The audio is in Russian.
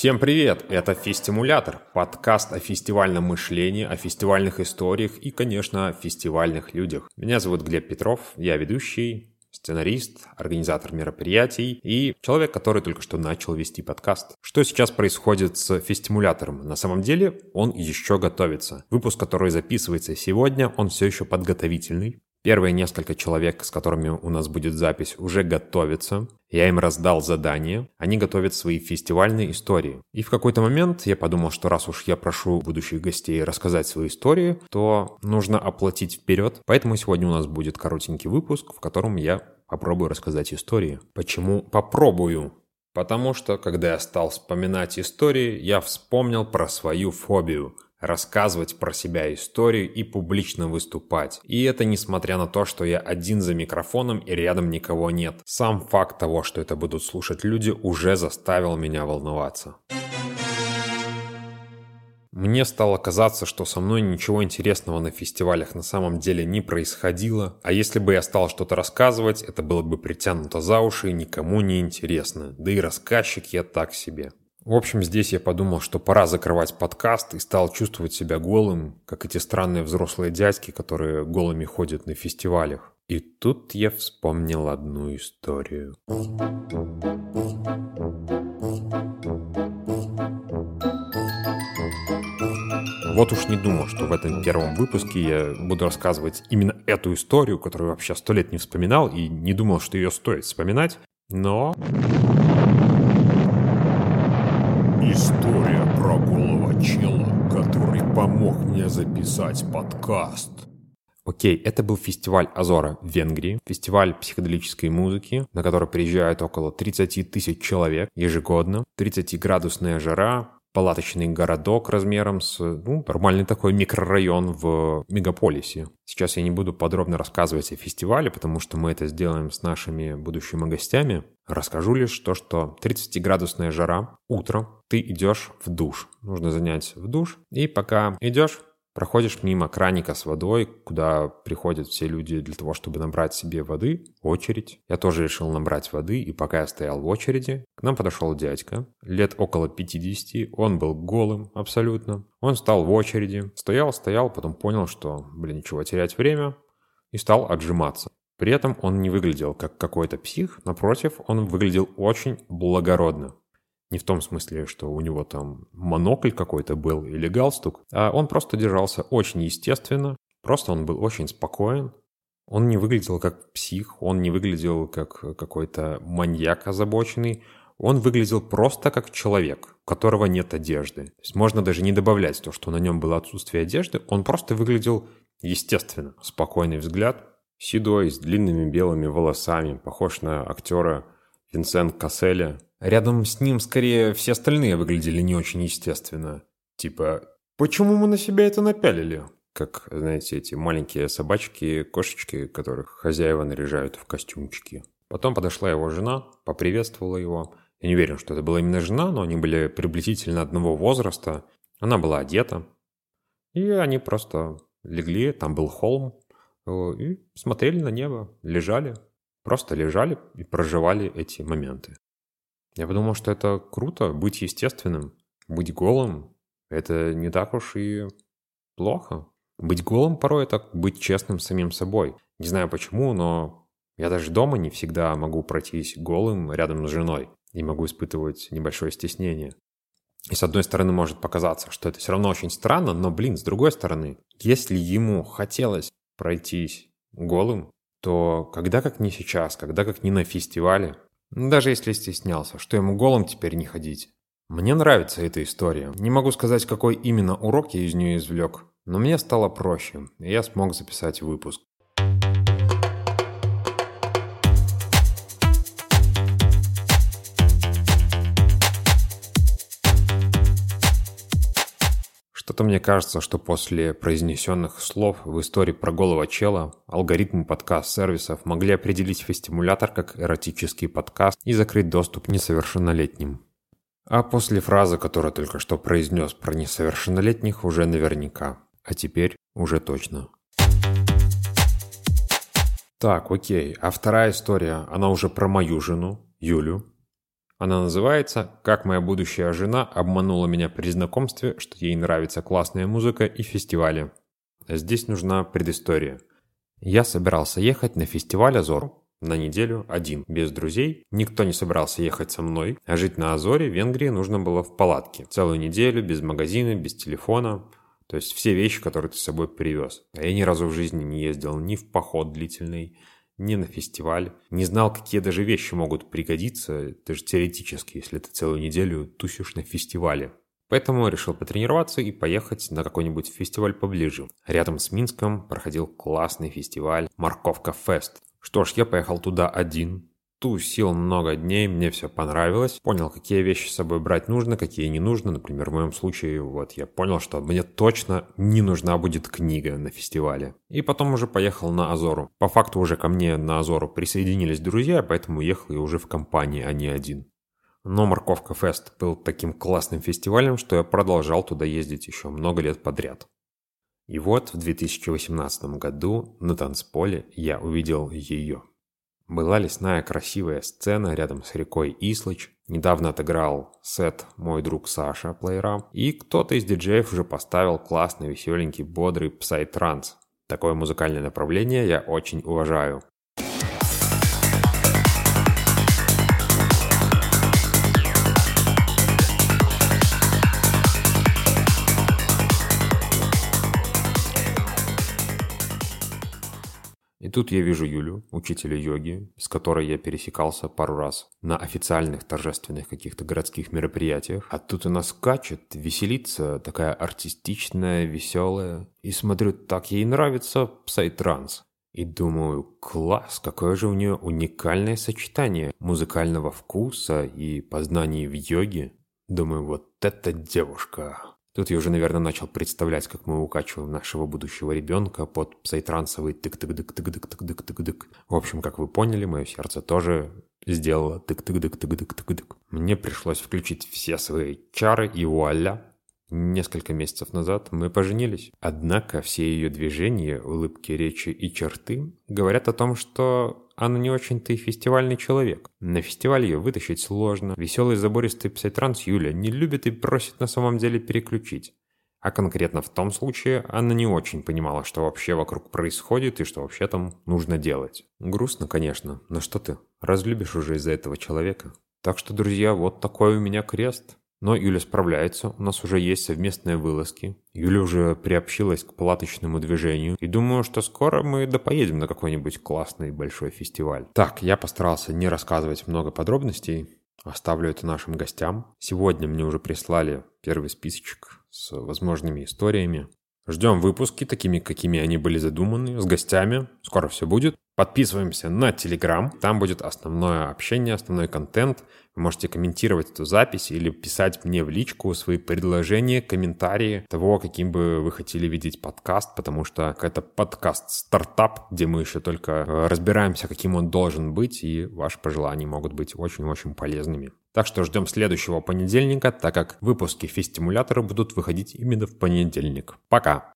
Всем привет! Это Фестимулятор, подкаст о фестивальном мышлении, о фестивальных историях и, конечно, о фестивальных людях. Меня зовут Глеб Петров, я ведущий, сценарист, организатор мероприятий и человек, который только что начал вести подкаст. Что сейчас происходит с фестимулятором? На самом деле он еще готовится. Выпуск, который записывается сегодня, он все еще подготовительный. Первые несколько человек, с которыми у нас будет запись, уже готовятся. Я им раздал задание. Они готовят свои фестивальные истории. И в какой-то момент я подумал, что раз уж я прошу будущих гостей рассказать свои истории, то нужно оплатить вперед. Поэтому сегодня у нас будет коротенький выпуск, в котором я попробую рассказать истории. Почему попробую? Потому что, когда я стал вспоминать истории, я вспомнил про свою фобию – рассказывать про себя истории и публично выступать. И это несмотря на то, что я один за микрофоном и рядом никого нет. Сам факт того, что это будут слушать люди, уже заставил меня волноваться. Мне стало казаться, что со мной ничего интересного на фестивалях на самом деле не происходило, а если бы я стал что-то рассказывать, это было бы притянуто за уши и никому не интересно, да и рассказчик я так себе. В общем, здесь я подумал, что пора закрывать подкаст и стал чувствовать себя голым, как эти странные взрослые дядьки, которые голыми ходят на фестивалях. И тут я вспомнил одну историю. Вот уж не думал, что в этом первом выпуске я буду рассказывать именно эту историю, которую вообще сто лет не вспоминал, и не думал, что ее стоит вспоминать. Но История про голого чела, который помог мне записать подкаст. Окей, это был фестиваль Азора в Венгрии, фестиваль психоделической музыки, на который приезжает около 30 тысяч человек ежегодно, 30-градусная жара, палаточный городок размером с ну, нормальный такой микрорайон в мегаполисе. Сейчас я не буду подробно рассказывать о фестивале, потому что мы это сделаем с нашими будущими гостями. Расскажу лишь то, что 30-градусная жара, утро, ты идешь в душ. Нужно занять в душ. И пока идешь, Проходишь мимо краника с водой, куда приходят все люди для того, чтобы набрать себе воды, очередь. Я тоже решил набрать воды, и пока я стоял в очереди, к нам подошел дядька, лет около 50, он был голым абсолютно. Он стал в очереди, стоял, стоял, потом понял, что, блин, ничего терять время, и стал отжиматься. При этом он не выглядел как какой-то псих, напротив, он выглядел очень благородно. Не в том смысле, что у него там монокль какой-то был или галстук, а он просто держался очень естественно, просто он был очень спокоен. Он не выглядел как псих, он не выглядел как какой-то маньяк озабоченный, он выглядел просто как человек, у которого нет одежды. То есть можно даже не добавлять то, что на нем было отсутствие одежды, он просто выглядел естественно. Спокойный взгляд, седой, с длинными белыми волосами, похож на актера Винсент Касселя, Рядом с ним скорее все остальные выглядели не очень естественно. Типа, почему мы на себя это напялили? Как, знаете, эти маленькие собачки, кошечки, которых хозяева наряжают в костюмчики. Потом подошла его жена, поприветствовала его. Я не уверен, что это была именно жена, но они были приблизительно одного возраста. Она была одета. И они просто легли, там был холм, и смотрели на небо, лежали. Просто лежали и проживали эти моменты. Я подумал, что это круто, быть естественным, быть голым. Это не так уж и плохо. Быть голым порой это быть честным самим собой. Не знаю почему, но я даже дома не всегда могу пройтись голым рядом с женой и могу испытывать небольшое стеснение. И с одной стороны может показаться, что это все равно очень странно, но, блин, с другой стороны, если ему хотелось пройтись голым, то когда как не сейчас, когда как не на фестивале, даже если стеснялся, что ему голым теперь не ходить. Мне нравится эта история. Не могу сказать, какой именно урок я из нее извлек, но мне стало проще, и я смог записать выпуск. Что-то мне кажется, что после произнесенных слов в истории про голого чела алгоритмы подкаст-сервисов могли определить фестимулятор как эротический подкаст и закрыть доступ несовершеннолетним. А после фразы, которую только что произнес про несовершеннолетних, уже наверняка. А теперь уже точно. Так, окей. А вторая история, она уже про мою жену, Юлю. Она называется «Как моя будущая жена обманула меня при знакомстве, что ей нравится классная музыка и фестивали». Здесь нужна предыстория. Я собирался ехать на фестиваль Азор на неделю один, без друзей. Никто не собирался ехать со мной, а жить на Азоре в Венгрии нужно было в палатке. Целую неделю, без магазина, без телефона. То есть все вещи, которые ты с собой привез. А я ни разу в жизни не ездил ни в поход длительный, ни на фестиваль. Не знал, какие даже вещи могут пригодиться, даже теоретически, если ты целую неделю тусишь на фестивале. Поэтому решил потренироваться и поехать на какой-нибудь фестиваль поближе. Рядом с Минском проходил классный фестиваль «Морковка Фест». Что ж, я поехал туда один. Тусил много дней, мне все понравилось. Понял, какие вещи с собой брать нужно, какие не нужно. Например, в моем случае, вот я понял, что мне точно не нужна будет книга на фестивале. И потом уже поехал на Азору. По факту уже ко мне на Азору присоединились друзья, поэтому ехал я уже в компании, а не один. Но Морковка Фест был таким классным фестивалем, что я продолжал туда ездить еще много лет подряд. И вот в 2018 году на танцполе я увидел ее. Была лесная красивая сцена рядом с рекой Ислыч. Недавно отыграл сет мой друг Саша Плейра. И кто-то из диджеев уже поставил классный, веселенький, бодрый псай-транс. Такое музыкальное направление я очень уважаю. И тут я вижу Юлю, учителя йоги, с которой я пересекался пару раз на официальных торжественных каких-то городских мероприятиях. А тут она скачет, веселится, такая артистичная, веселая. И смотрю, так ей нравится псай-транс. И думаю, класс, какое же у нее уникальное сочетание музыкального вкуса и познаний в йоге. Думаю, вот эта девушка. Тут я уже, наверное, начал представлять, как мы укачиваем нашего будущего ребенка под псайтрансовый тык-тык-дык-тык-дык-тык-дык-тык-дык. В общем, как вы поняли, мое сердце тоже сделало тык-тык-дык-тык-дык-тык-дык. Мне пришлось включить все свои чары и вуаля, Несколько месяцев назад мы поженились. Однако все ее движения, улыбки, речи и черты говорят о том, что она не очень-то и фестивальный человек. На фестиваль ее вытащить сложно. Веселый забористый псайтранс Юля не любит и просит на самом деле переключить. А конкретно в том случае она не очень понимала, что вообще вокруг происходит и что вообще там нужно делать. Грустно, конечно, но что ты, разлюбишь уже из-за этого человека. Так что, друзья, вот такой у меня крест. Но Юля справляется, у нас уже есть совместные вылазки. Юля уже приобщилась к палаточному движению. И думаю, что скоро мы допоедем на какой-нибудь классный большой фестиваль. Так, я постарался не рассказывать много подробностей. Оставлю это нашим гостям. Сегодня мне уже прислали первый списочек с возможными историями. Ждем выпуски такими, какими они были задуманы, с гостями. Скоро все будет. Подписываемся на Telegram. Там будет основное общение, основной контент – вы можете комментировать эту запись или писать мне в личку свои предложения, комментарии того, каким бы вы хотели видеть подкаст, потому что это подкаст-стартап, где мы еще только э, разбираемся, каким он должен быть, и ваши пожелания могут быть очень-очень полезными. Так что ждем следующего понедельника, так как выпуски фестимулятора будут выходить именно в понедельник. Пока!